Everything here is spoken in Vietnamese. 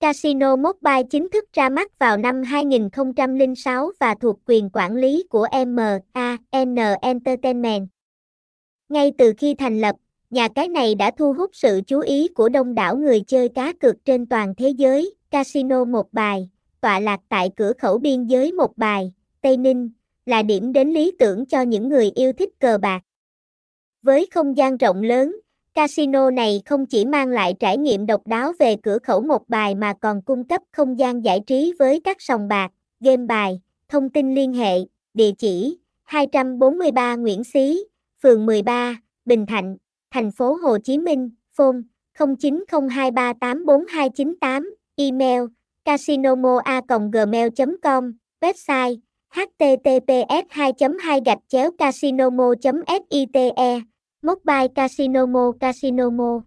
Casino Mobile chính thức ra mắt vào năm 2006 và thuộc quyền quản lý của MAN Entertainment. Ngay từ khi thành lập, nhà cái này đã thu hút sự chú ý của đông đảo người chơi cá cược trên toàn thế giới. Casino Một Bài, tọa lạc tại cửa khẩu biên giới Một Bài, Tây Ninh, là điểm đến lý tưởng cho những người yêu thích cờ bạc. Với không gian rộng lớn, casino này không chỉ mang lại trải nghiệm độc đáo về cửa khẩu một bài mà còn cung cấp không gian giải trí với các sòng bạc, game bài, thông tin liên hệ, địa chỉ 243 Nguyễn Xí, phường 13, Bình Thạnh, thành phố Hồ Chí Minh, phone 0902384298, email casinomoa.gmail com website https 2 2 gạch chéo Mobile Casino Mo Casino Mo